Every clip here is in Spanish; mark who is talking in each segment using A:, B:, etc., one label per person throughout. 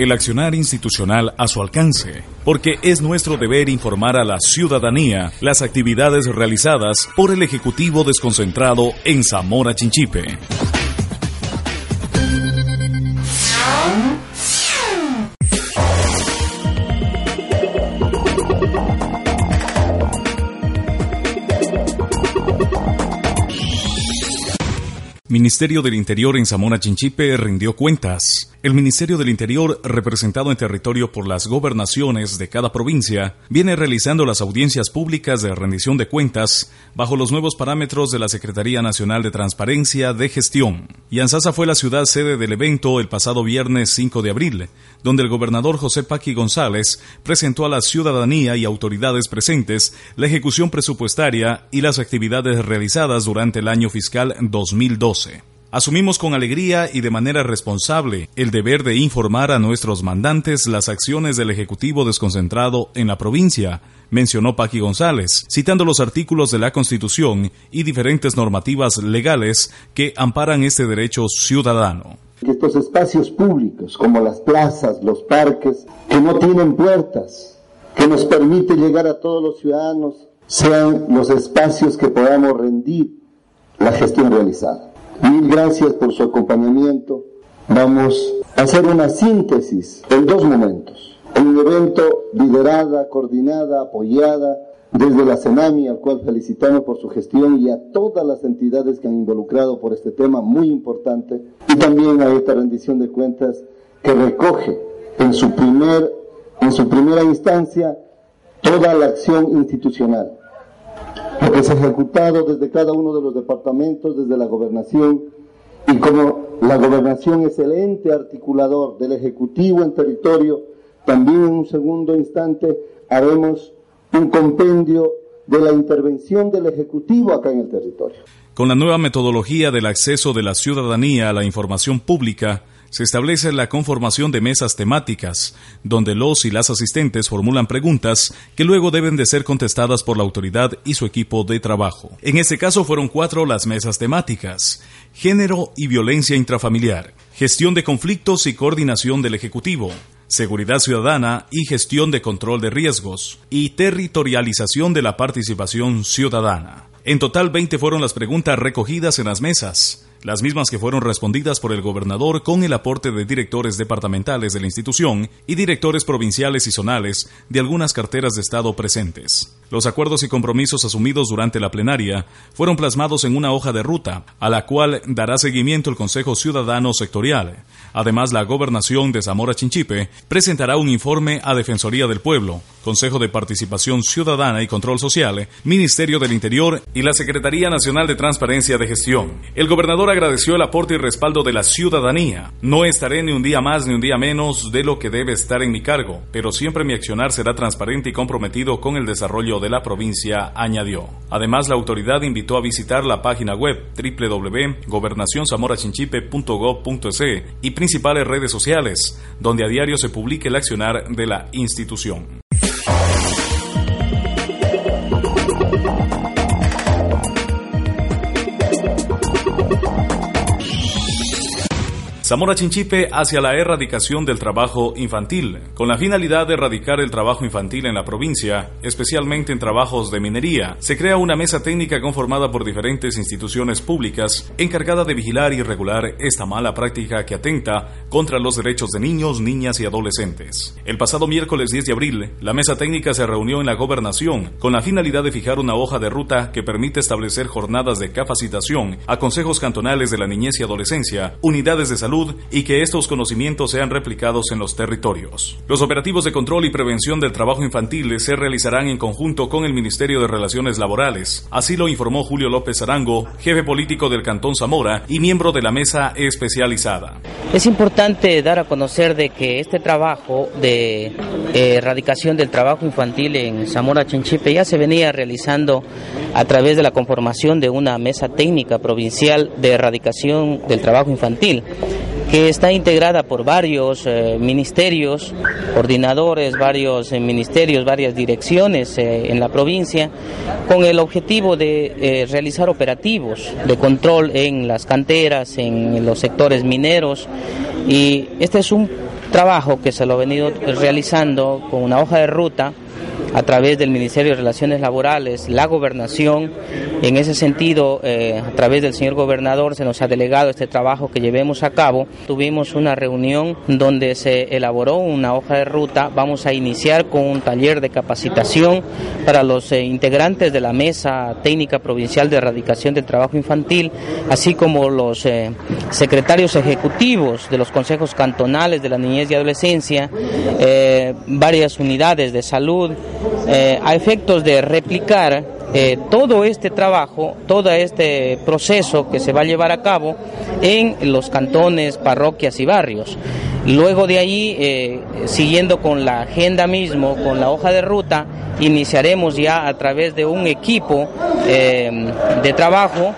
A: el accionar institucional a su alcance, porque es nuestro deber informar a la ciudadanía las actividades realizadas por el Ejecutivo desconcentrado en Zamora Chinchipe. Ministerio del Interior en Zamora Chinchipe rindió cuentas. El Ministerio del Interior, representado en territorio por las gobernaciones de cada provincia, viene realizando las audiencias públicas de rendición de cuentas bajo los nuevos parámetros de la Secretaría Nacional de Transparencia de Gestión. Yanzasa fue la ciudad sede del evento el pasado viernes 5 de abril, donde el gobernador José Paqui González presentó a la ciudadanía y autoridades presentes la ejecución presupuestaria y las actividades realizadas durante el año fiscal 2012. Asumimos con alegría y de manera responsable el deber de informar a nuestros mandantes las acciones del Ejecutivo desconcentrado en la provincia, mencionó Paqui González, citando los artículos de la Constitución y diferentes normativas legales que amparan este derecho ciudadano.
B: Que estos espacios públicos, como las plazas, los parques, que no tienen puertas, que nos permite llegar a todos los ciudadanos, sean los espacios que podamos rendir la gestión realizada. Mil gracias por su acompañamiento. Vamos a hacer una síntesis en dos momentos. En un evento liderada, coordinada, apoyada desde la CENAMI, al cual felicitamos por su gestión y a todas las entidades que han involucrado por este tema muy importante, y también a esta rendición de cuentas que recoge en su, primer, en su primera instancia toda la acción institucional ha ejecutado desde cada uno de los departamentos, desde la gobernación, y como la gobernación es el ente articulador del Ejecutivo en territorio, también en un segundo instante haremos un compendio de la intervención del Ejecutivo acá en el territorio.
A: Con la nueva metodología del acceso de la ciudadanía a la información pública, se establece la conformación de mesas temáticas, donde los y las asistentes formulan preguntas que luego deben de ser contestadas por la autoridad y su equipo de trabajo. En este caso fueron cuatro las mesas temáticas, género y violencia intrafamiliar, gestión de conflictos y coordinación del Ejecutivo, seguridad ciudadana y gestión de control de riesgos, y territorialización de la participación ciudadana. En total 20 fueron las preguntas recogidas en las mesas las mismas que fueron respondidas por el gobernador con el aporte de directores departamentales de la institución y directores provinciales y zonales de algunas carteras de Estado presentes. Los acuerdos y compromisos asumidos durante la plenaria fueron plasmados en una hoja de ruta, a la cual dará seguimiento el Consejo Ciudadano Sectorial. Además, la Gobernación de Zamora Chinchipe presentará un informe a Defensoría del Pueblo, Consejo de Participación Ciudadana y Control Social, Ministerio del Interior y la Secretaría Nacional de Transparencia de Gestión. El gobernador agradeció el aporte y respaldo de la ciudadanía. No estaré ni un día más ni un día menos de lo que debe estar en mi cargo, pero siempre mi accionar será transparente y comprometido con el desarrollo de la provincia, añadió. Además, la autoridad invitó a visitar la página web www.gobernacionzamorachinchipe.gov.es y principales redes sociales, donde a diario se publique el accionar de la institución. Zamora Chinchipe hacia la erradicación del trabajo infantil, con la finalidad de erradicar el trabajo infantil en la provincia, especialmente en trabajos de minería. Se crea una mesa técnica conformada por diferentes instituciones públicas encargada de vigilar y regular esta mala práctica que atenta contra los derechos de niños, niñas y adolescentes. El pasado miércoles 10 de abril, la mesa técnica se reunió en la gobernación con la finalidad de fijar una hoja de ruta que permite establecer jornadas de capacitación a consejos cantonales de la niñez y adolescencia, unidades de salud, y que estos conocimientos sean replicados en los territorios. Los operativos de control y prevención del trabajo infantil se realizarán en conjunto con el Ministerio de Relaciones Laborales. Así lo informó Julio López Arango, jefe político del Cantón Zamora y miembro de la mesa especializada.
C: Es importante dar a conocer de que este trabajo de eh, erradicación del trabajo infantil en Zamora Chinchipe ya se venía realizando a través de la conformación de una mesa técnica provincial de erradicación del trabajo infantil que está integrada por varios eh, ministerios, coordinadores, varios eh, ministerios, varias direcciones eh, en la provincia, con el objetivo de realizar operativos de control en las canteras, en los sectores mineros. Y este es un trabajo que se lo ha venido realizando con una hoja de ruta a través del Ministerio de Relaciones Laborales, la gobernación. En ese sentido, eh, a través del señor gobernador se nos ha delegado este trabajo que llevemos a cabo. Tuvimos una reunión donde se elaboró una hoja de ruta. Vamos a iniciar con un taller de capacitación para los eh, integrantes de la Mesa Técnica Provincial de Erradicación del Trabajo Infantil, así como los eh, secretarios ejecutivos de los consejos cantonales de la niñez y adolescencia, varias unidades de salud, eh, a efectos de replicar eh, todo este trabajo, todo este proceso que se va a llevar a cabo en los cantones, parroquias y barrios. Luego de ahí, eh, siguiendo con la agenda mismo, con la hoja de ruta, iniciaremos ya a través de un equipo de trabajo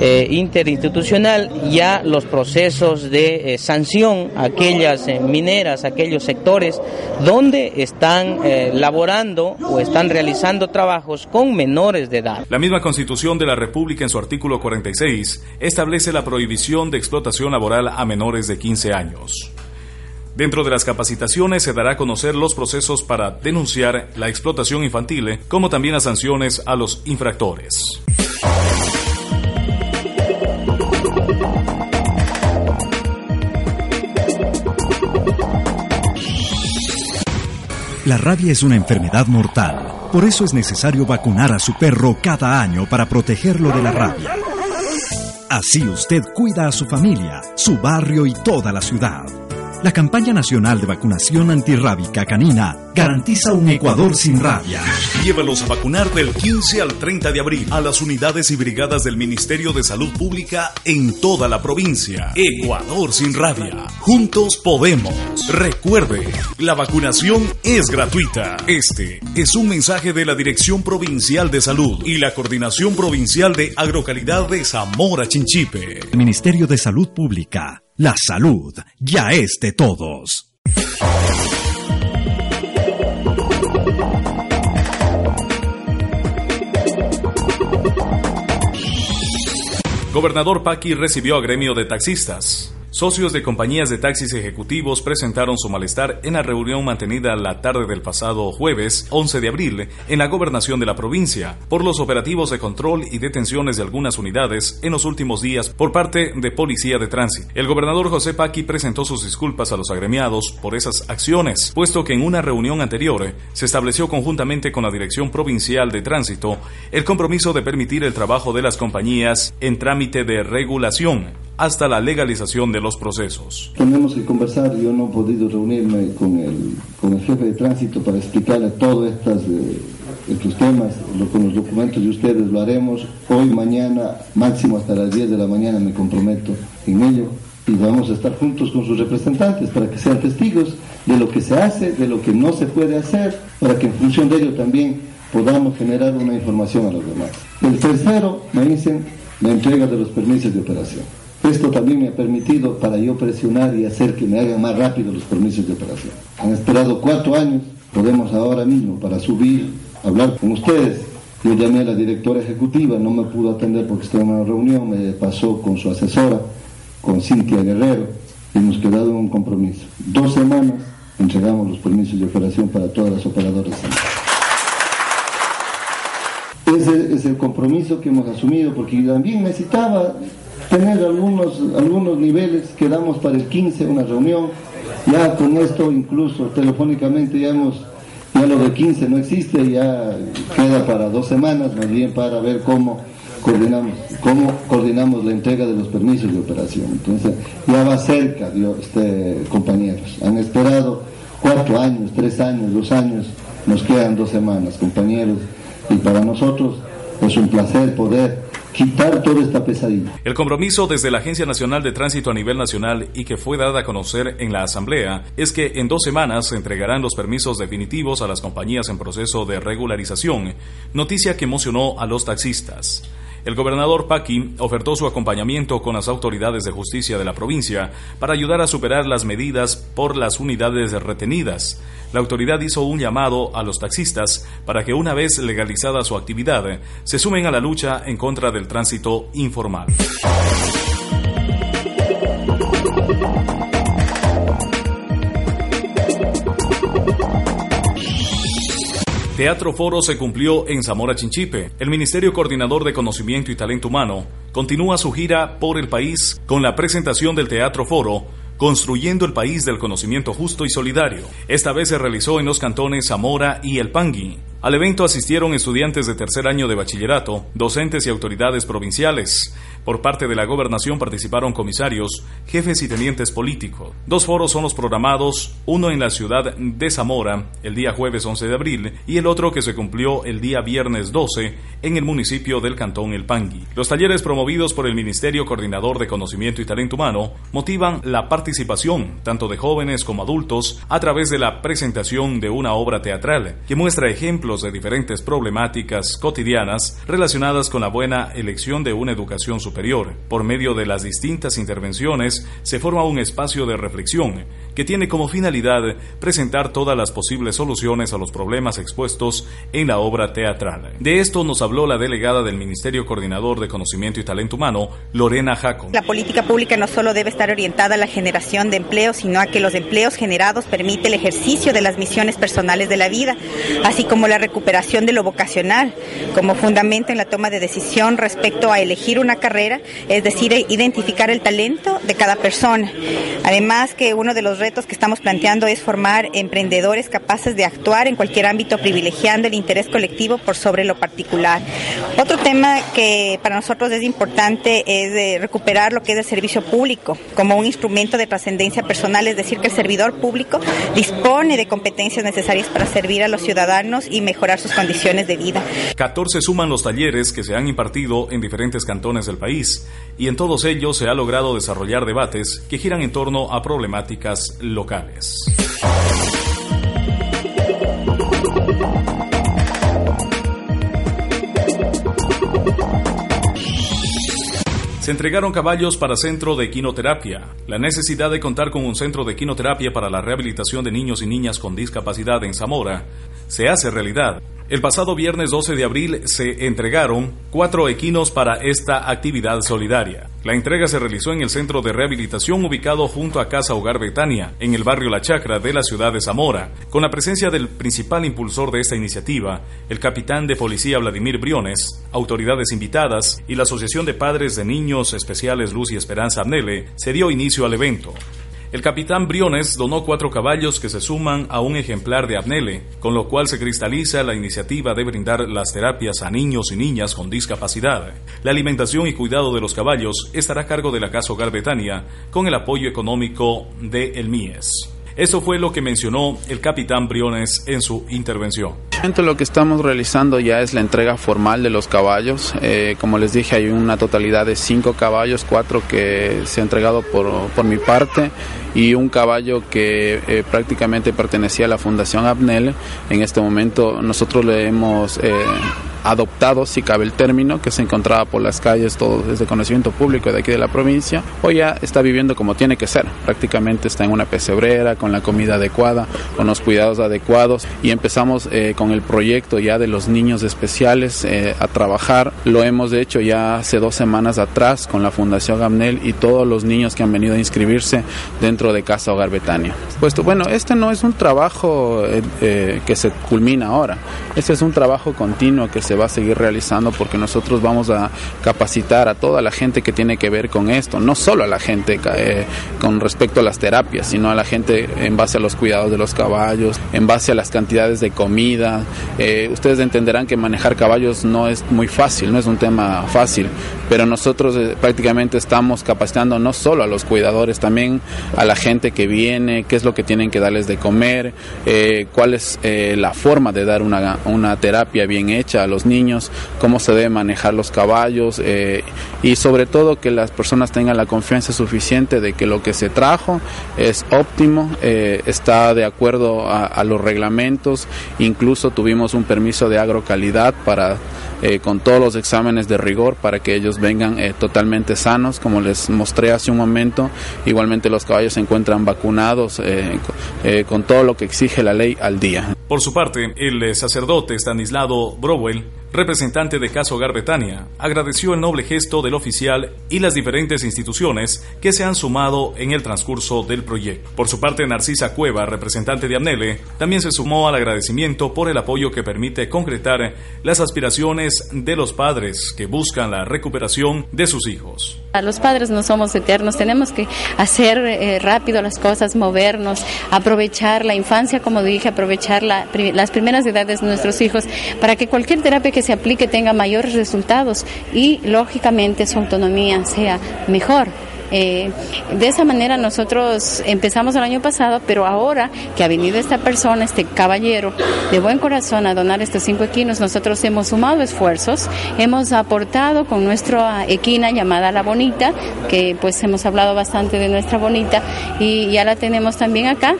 C: eh, interinstitucional ya los procesos de eh, sanción a aquellas eh, mineras, aquellos sectores donde están laborando o están realizando trabajos con menores de edad.
A: La misma Constitución de la República en su artículo 46 establece la prohibición de explotación laboral a menores de 15 años. Dentro de las capacitaciones se dará a conocer los procesos para denunciar la explotación infantil, como también las sanciones a los infractores.
D: La rabia es una enfermedad mortal. Por eso es necesario vacunar a su perro cada año para protegerlo de la rabia. Así usted cuida a su familia, su barrio y toda la ciudad. La campaña nacional de vacunación antirrábica canina garantiza un Ecuador sin rabia.
A: Llévalos a vacunar del 15 al 30 de abril a las unidades y brigadas del Ministerio de Salud Pública en toda la provincia. Ecuador sin rabia. Juntos podemos. Recuerde, la vacunación es gratuita. Este es un mensaje de la Dirección Provincial de Salud y la Coordinación Provincial de Agrocalidad de Zamora Chinchipe.
D: El Ministerio de Salud Pública. La salud ya es de todos.
A: Gobernador Paqui recibió a gremio de taxistas. Socios de compañías de taxis ejecutivos presentaron su malestar en la reunión mantenida la tarde del pasado jueves 11 de abril en la gobernación de la provincia por los operativos de control y detenciones de algunas unidades en los últimos días por parte de Policía de Tránsito. El gobernador José Paqui presentó sus disculpas a los agremiados por esas acciones, puesto que en una reunión anterior se estableció conjuntamente con la Dirección Provincial de Tránsito el compromiso de permitir el trabajo de las compañías en trámite de regulación hasta la legalización de los procesos.
B: Tenemos que conversar, yo no he podido reunirme con el, con el jefe de tránsito para explicarle todos estas, eh, estos temas, con los documentos de ustedes lo haremos, hoy, mañana, máximo hasta las 10 de la mañana me comprometo en ello y vamos a estar juntos con sus representantes para que sean testigos de lo que se hace, de lo que no se puede hacer, para que en función de ello también podamos generar una información a los demás. El tercero, me dicen, la entrega de los permisos de operación. Esto también me ha permitido para yo presionar y hacer que me hagan más rápido los permisos de operación. Han esperado cuatro años, podemos ahora mismo para subir, hablar con ustedes. Yo llamé a la directora ejecutiva, no me pudo atender porque estaba en una reunión, me pasó con su asesora, con Cintia Guerrero, y hemos quedado en un compromiso. Dos semanas entregamos los permisos de operación para todas las operadoras. Ese es el compromiso que hemos asumido porque también necesitaba tener algunos, algunos niveles, quedamos para el 15 una reunión, ya con esto incluso telefónicamente ya hemos, ya lo de 15 no existe, ya queda para dos semanas, más bien para ver cómo coordinamos, cómo coordinamos la entrega de los permisos de operación. Entonces, ya va cerca, este, compañeros. Han esperado cuatro años, tres años, dos años, nos quedan dos semanas, compañeros, y para nosotros es un placer poder
A: El compromiso desde la Agencia Nacional de Tránsito a nivel nacional y que fue dada a conocer en la Asamblea es que en dos semanas se entregarán los permisos definitivos a las compañías en proceso de regularización, noticia que emocionó a los taxistas. El gobernador Paqui ofertó su acompañamiento con las autoridades de justicia de la provincia para ayudar a superar las medidas por las unidades retenidas. La autoridad hizo un llamado a los taxistas para que una vez legalizada su actividad, se sumen a la lucha en contra del tránsito informal. Teatro Foro se cumplió en Zamora Chinchipe. El Ministerio Coordinador de Conocimiento y Talento Humano continúa su gira por el país con la presentación del Teatro Foro Construyendo el País del Conocimiento Justo y Solidario. Esta vez se realizó en los cantones Zamora y El Pangui. Al evento asistieron estudiantes de tercer año de bachillerato, docentes y autoridades provinciales. Por parte de la gobernación participaron comisarios, jefes y tenientes políticos. Dos foros son los programados, uno en la ciudad de Zamora el día jueves 11 de abril y el otro que se cumplió el día viernes 12 en el municipio del cantón El Pangui. Los talleres promovidos por el Ministerio Coordinador de Conocimiento y Talento Humano motivan la participación tanto de jóvenes como adultos a través de la presentación de una obra teatral que muestra ejemplos de diferentes problemáticas cotidianas relacionadas con la buena elección de una educación superior. Por medio de las distintas intervenciones se forma un espacio de reflexión que tiene como finalidad presentar todas las posibles soluciones a los problemas expuestos en la obra teatral. De esto nos habló la delegada del Ministerio Coordinador de Conocimiento y Talento Humano, Lorena Jaco.
E: La política pública no solo debe estar orientada a la generación de empleos, sino a que los empleos generados permite el ejercicio de las misiones personales de la vida, así como la recuperación de lo vocacional como fundamento en la toma de decisión respecto a elegir una carrera, es decir, identificar el talento de cada persona. Además que uno de los retos que estamos planteando es formar emprendedores capaces de actuar en cualquier ámbito privilegiando el interés colectivo por sobre lo particular. Otro tema que para nosotros es importante es recuperar lo que es el servicio público como un instrumento de trascendencia personal, es decir, que el servidor público dispone de competencias necesarias para servir a los ciudadanos y mejorar sus condiciones de vida.
A: 14 suman los talleres que se han impartido en diferentes cantones del país y en todos ellos se ha logrado desarrollar debates que giran en torno a problemáticas locales. Se entregaron caballos para centro de equinoterapia. La necesidad de contar con un centro de equinoterapia para la rehabilitación de niños y niñas con discapacidad en Zamora se hace realidad. El pasado viernes 12 de abril se entregaron cuatro equinos para esta actividad solidaria. La entrega se realizó en el centro de rehabilitación ubicado junto a Casa Hogar Betania, en el barrio La Chacra de la ciudad de Zamora, con la presencia del principal impulsor de esta iniciativa, el capitán de policía Vladimir Briones, autoridades invitadas y la Asociación de Padres de Niños Especiales Luz y Esperanza Abnele, se dio inicio al evento. El capitán Briones donó cuatro caballos que se suman a un ejemplar de Abnele, con lo cual se cristaliza la iniciativa de brindar las terapias a niños y niñas con discapacidad. La alimentación y cuidado de los caballos estará a cargo de la Casa Hogar Betania, con el apoyo económico de el MIES. Eso fue lo que mencionó el capitán Briones en su intervención.
F: Lo que estamos realizando ya es la entrega formal de los caballos. Eh, como les dije, hay una totalidad de cinco caballos, cuatro que se han entregado por, por mi parte y un caballo que eh, prácticamente pertenecía a la Fundación Abnel. En este momento nosotros le hemos eh, adoptado, si cabe el término, que se encontraba por las calles, todo desde conocimiento público de aquí de la provincia, hoy ya está viviendo como tiene que ser. Prácticamente está en una pesebrera, con la comida adecuada, con los cuidados adecuados y empezamos eh, con el proyecto ya de los niños especiales eh, a trabajar. Lo hemos hecho ya hace dos semanas atrás con la Fundación Gamnel y todos los niños que han venido a inscribirse dentro de Casa Hogar Betania. Puesto, bueno, este no es un trabajo eh, que se culmina ahora, este es un trabajo continuo que se va a seguir realizando porque nosotros vamos a capacitar a toda la gente que tiene que ver con esto, no solo a la gente eh, con respecto a las terapias, sino a la gente en base a los cuidados de los caballos, en base a las cantidades de comida. Eh, ustedes entenderán que manejar caballos no es muy fácil, no es un tema fácil. Pero nosotros eh, prácticamente estamos capacitando no solo a los cuidadores, también a la gente que viene, qué es lo que tienen que darles de comer, eh, cuál es eh, la forma de dar una, una, terapia bien hecha a los niños, cómo se debe manejar los caballos y sobre todo que las personas tengan la confianza suficiente de que lo que se trajo es óptimo, está de acuerdo a, a los reglamentos, incluso tuvimos un permiso de agrocalidad para eh, con todos los exámenes de rigor para que ellos vengan eh, totalmente sanos, como les mostré hace un momento. Igualmente los caballos se encuentran vacunados eh, con todo lo que exige la ley al día.
A: Por su parte, el sacerdote Stanislao Browell representante de Caso Garbetania, agradeció el noble gesto del oficial y las diferentes instituciones que se han sumado en el transcurso del proyecto. Por su parte, Narcisa Cueva, representante de Amnele, también se sumó al agradecimiento por el apoyo que permite concretar las aspiraciones de los padres que buscan la recuperación de sus hijos.
G: Los padres no somos eternos, tenemos que hacer eh, rápido las cosas, movernos, aprovechar la infancia, como dije, aprovechar las primeras edades de nuestros hijos para que cualquier terapia que se aplique tenga mayores resultados y lógicamente su autonomía sea mejor. Eh, de esa manera nosotros empezamos el año pasado, pero ahora que ha venido esta persona, este caballero de buen corazón a donar estos cinco equinos, nosotros hemos sumado esfuerzos, hemos aportado con nuestra equina llamada La Bonita, que pues hemos hablado bastante de nuestra Bonita y ya la tenemos también acá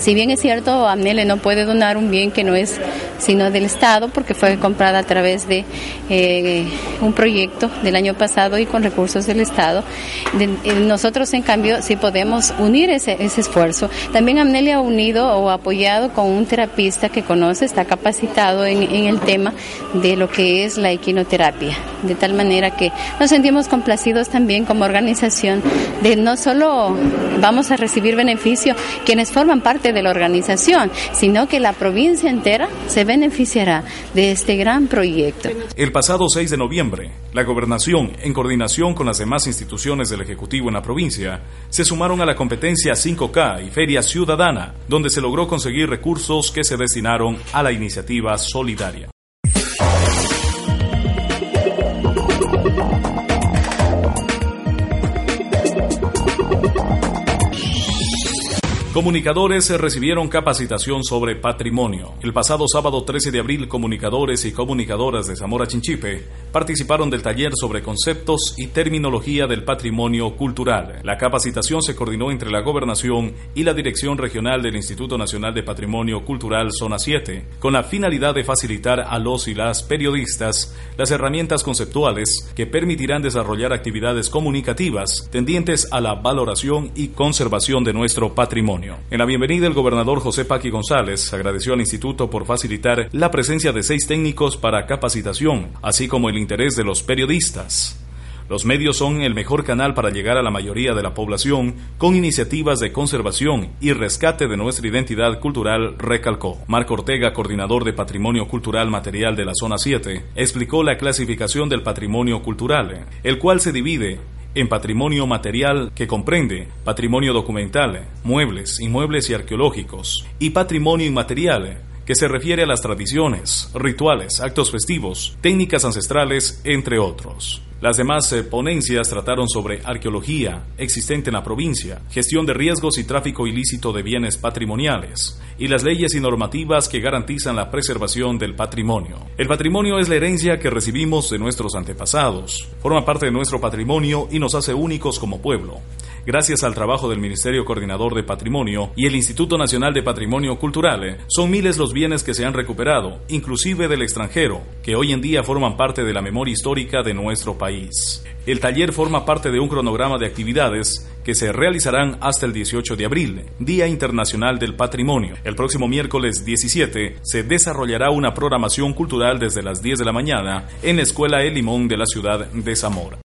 G: si bien es cierto, Amnele no puede donar un bien que no es sino del Estado, porque fue comprada a través de eh, un proyecto del año pasado y con recursos del Estado. Eh, nosotros, en cambio, sí podemos unir ese, esfuerzo. También Amnele ha unido o apoyado con un terapista que conoce, está capacitado en, en el tema de lo que es la equinoterapia, de tal manera que nos sentimos complacidos también como organización de no solo vamos a recibir beneficio quienes forman parte de la organización, sino que la provincia entera se beneficiará de este gran proyecto.
A: El pasado 6 de noviembre, la gobernación, en coordinación con las demás instituciones del Ejecutivo en la provincia, se sumaron a la competencia 5K y Feria Ciudadana, donde se logró conseguir recursos que se destinaron a la iniciativa solidaria. Comunicadores recibieron capacitación sobre patrimonio. El pasado sábado 13 de abril, comunicadores y comunicadoras de Zamora Chinchipe participaron del taller sobre conceptos y terminología del patrimonio cultural. La capacitación se coordinó entre la Gobernación y la Dirección Regional del Instituto Nacional de Patrimonio Cultural Zona 7, con la finalidad de facilitar a los y las periodistas las herramientas conceptuales que permitirán desarrollar actividades comunicativas tendientes a la valoración y conservación de nuestro patrimonio. En la bienvenida, el gobernador José Paqui González agradeció al instituto por facilitar la presencia de seis técnicos para capacitación, así como el interés de los periodistas. Los medios son el mejor canal para llegar a la mayoría de la población con iniciativas de conservación y rescate de nuestra identidad cultural, recalcó. Marco Ortega, coordinador de Patrimonio Cultural Material de la Zona 7, explicó la clasificación del patrimonio cultural, el cual se divide en patrimonio material que comprende patrimonio documental, muebles, inmuebles y arqueológicos, y patrimonio inmaterial que se refiere a las tradiciones, rituales, actos festivos, técnicas ancestrales, entre otros. Las demás eh, ponencias trataron sobre arqueología existente en la provincia, gestión de riesgos y tráfico ilícito de bienes patrimoniales, y las leyes y normativas que garantizan la preservación del patrimonio. El patrimonio es la herencia que recibimos de nuestros antepasados, forma parte de nuestro patrimonio y nos hace únicos como pueblo gracias al trabajo del Ministerio Coordinador de Patrimonio y el Instituto Nacional de Patrimonio Cultural, son miles los bienes que se han recuperado, inclusive del extranjero, que hoy en día forman parte de la memoria histórica de nuestro país. El taller forma parte de un cronograma de actividades que se realizarán hasta el 18 de abril, Día Internacional del Patrimonio. El próximo miércoles 17 se desarrollará una programación cultural desde las 10 de la mañana en la Escuela El Limón de la ciudad de Zamora.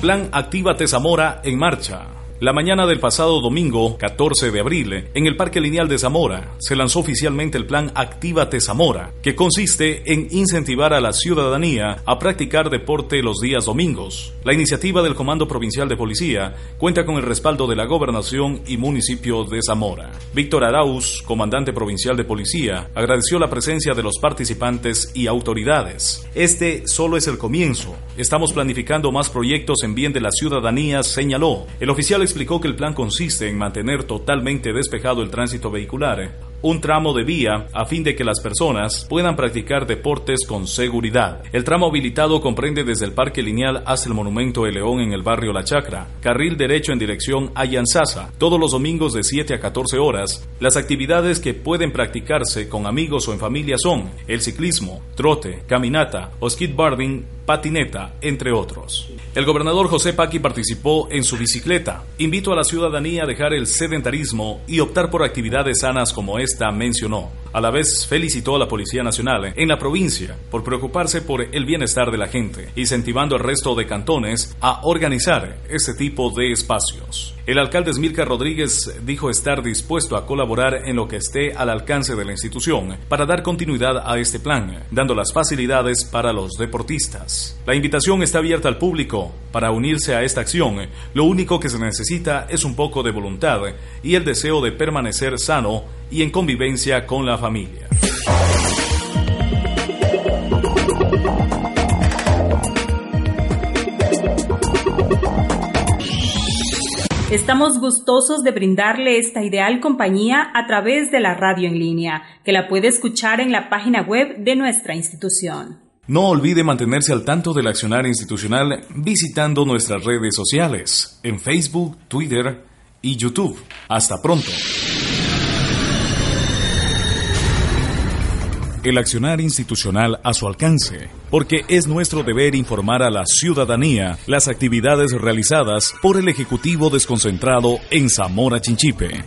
A: Plan Actívate Zamora en marcha. La mañana del pasado domingo, 14 de abril, en el Parque Lineal de Zamora, se lanzó oficialmente el plan Actívate Zamora, que consiste en incentivar a la ciudadanía a practicar deporte los días domingos. La iniciativa del Comando Provincial de Policía cuenta con el respaldo de la Gobernación y Municipio de Zamora. Víctor Arauz, comandante provincial de policía, agradeció la presencia de los participantes y autoridades. Este solo es el comienzo. Estamos planificando más proyectos en bien de la ciudadanía, señaló. El oficial explicó que el plan consiste en mantener totalmente despejado el tránsito vehicular, un tramo de vía a fin de que las personas puedan practicar deportes con seguridad. El tramo habilitado comprende desde el Parque Lineal hasta el Monumento de León en el barrio La Chacra, carril derecho en dirección a Yanzasa, todos los domingos de 7 a 14 horas. Las actividades que pueden practicarse con amigos o en familia son el ciclismo, trote, caminata o skateboarding, patineta, entre otros. El gobernador José Paqui participó en su bicicleta. Invito a la ciudadanía a dejar el sedentarismo y optar por actividades sanas como esta mencionó. A la vez felicitó a la Policía Nacional en la provincia por preocuparse por el bienestar de la gente, incentivando al resto de cantones a organizar este tipo de espacios. El alcalde Esmilca Rodríguez dijo estar dispuesto a colaborar en lo que esté al alcance de la institución para dar continuidad a este plan, dando las facilidades para los deportistas. La invitación está abierta al público para unirse a esta acción. Lo único que se necesita es un poco de voluntad y el deseo de permanecer sano y en convivencia con la familia.
H: Estamos gustosos de brindarle esta ideal compañía a través de la radio en línea, que la puede escuchar en la página web de nuestra institución.
A: No olvide mantenerse al tanto del accionar institucional visitando nuestras redes sociales en Facebook, Twitter y YouTube. Hasta pronto. El accionar institucional a su alcance, porque es nuestro deber informar a la ciudadanía las actividades realizadas por el Ejecutivo desconcentrado en Zamora Chinchipe.